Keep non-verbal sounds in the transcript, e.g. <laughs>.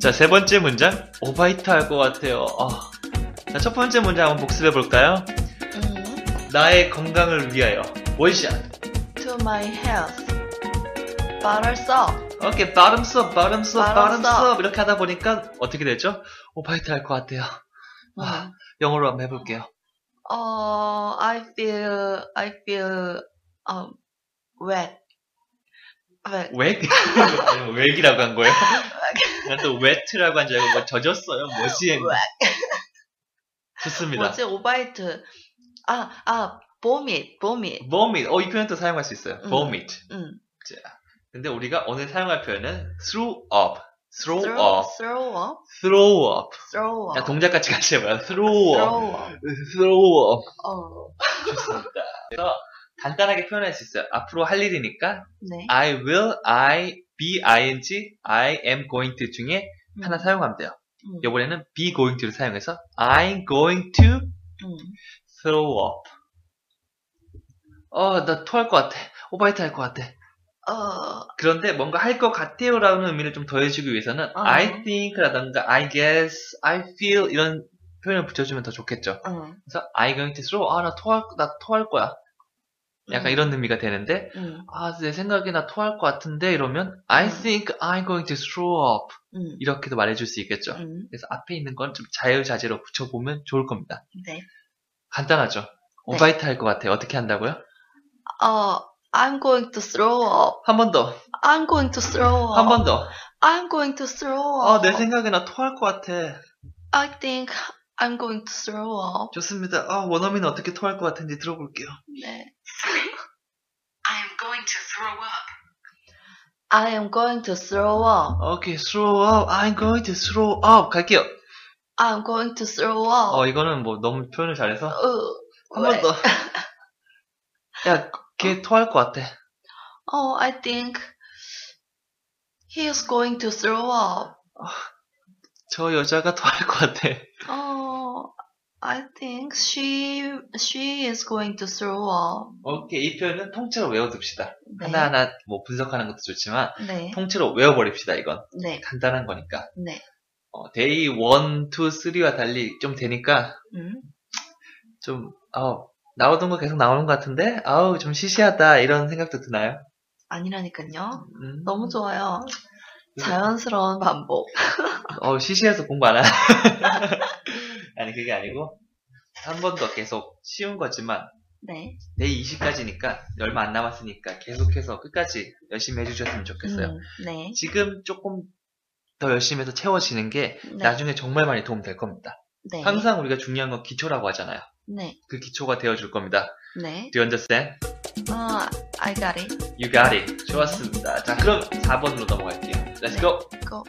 자, 세 번째 문장. 오바이트 할 것 같아요. 아. 자, 첫 번째 문장 한번 복습해 볼까요? 음, 나의 건강을 위하여. 원샷. to my health. Butter soap. 오케이, up, bottoms up, Bottoms bottoms up. 이렇게 하다 보니까 어떻게 되죠? 오바이트 할 것 같아요. 아, 음. 영어로 한번 해볼게요. 어, I feel, I feel, um, wet. Wet. 웩? 웩이라고 한 거예요? 난또 wet라고 한 줄 알고 뭐 젖었어요? 뭐지? 웩. 좋습니다. 뭐지, 오바이트. 아, 아, vomit, vomit. vomit. 어, 이 표현도 사용할 수 있어요. 음. vomit. 음. 근데 우리가 오늘 사용할 표현은 throw up. throw throw, up. throw up, throw up. throw 자, up. 동작같이 같이 해봐요. throw up. throw up. throw up. 어, 좋습니다. 그래서 간단하게 표현할 수 있어요. 앞으로 할 일이니까 네. I will, I, be, ing, I am going to 중에 하나 사용하면 돼요. 음. 이번에는 be going to를 사용해서 I'm going to 음. throw up. 어, 나 토할 것 같아. 오바이트 할 것 같아. 어, 그런데 뭔가 할 것 같아요 라는 의미를 좀 더해주기 위해서는 어. I think 라던가 I guess, I feel 이런 표현을 붙여주면 더 좋겠죠. 음. 그래서 I going to throw, 아, 나 토할, 나 토할 거야. 약간 음. 이런 의미가 되는데, 음. 아, 내 생각에 나 토할 것 같은데 이러면 I 음. think I'm going to throw up. 음. 이렇게도 말해줄 수 있겠죠. 음. 그래서 앞에 있는 건 좀 자유자재로 붙여보면 좋을 겁니다. 네. 간단하죠? 오바이트 할것 같아요. 어떻게 한다고요? 어, I'm going to throw up. 한 번 더, I'm going to throw up. 한 번 더. I'm going to throw 아, up. 내 생각에 나 토할 것 같아. I think I'm going to throw up. 좋습니다. 아, 원어민은 어떻게 토할 것 같은지 들어볼게요. 네. I am going to throw up. I am going to throw up. 오케이, throw up. I'm going to throw up. 갈게요. I'm going to throw up. 어, 이거는 뭐 너무 표현을 잘해서. 으, 한번 왜? 더. 야, 걔 토할 것 같아. Oh, I think he is going to throw up. 저 여자가 토할 것 같아. Oh, I think she she is going to throw up. 오케이, 이 표현은 통째로 외워둡시다. 네. 하나하나 뭐 분석하는 것도 좋지만, 네. 통째로 외워버립시다, 이건. 네. 간단한 거니까. 네. 어, Day 1, 2, 3와 달리 좀 되니까, 음. 좀, 아우, 나오던 거 계속 나오는 것 같은데? 아우, 좀 시시하다, 이런 생각도 드나요? 아니라니까요. 음, 너무 좋아요. 자연스러운 반복. <laughs> 어, 시시해서 공부 안 하나? <laughs> 아니, 그게 아니고, 한 번 더 계속 쉬운 거지만, 네. Day 20까지니까, 얼마 안 남았으니까, 계속해서 끝까지 열심히 해주셨으면 좋겠어요. 음, 네. 지금 조금 더 열심히 해서 채워지는 게, 네. 나중에 정말 많이 도움 될 겁니다. 네. 항상 우리가 중요한 건 기초라고 하잖아요. 네. 그 기초가 되어줄 겁니다. 네. Do you understand? 아, I got it. You got it. 좋았습니다. 자, 그럼 4번으로 넘어갈게요. Let's 네. go. Go.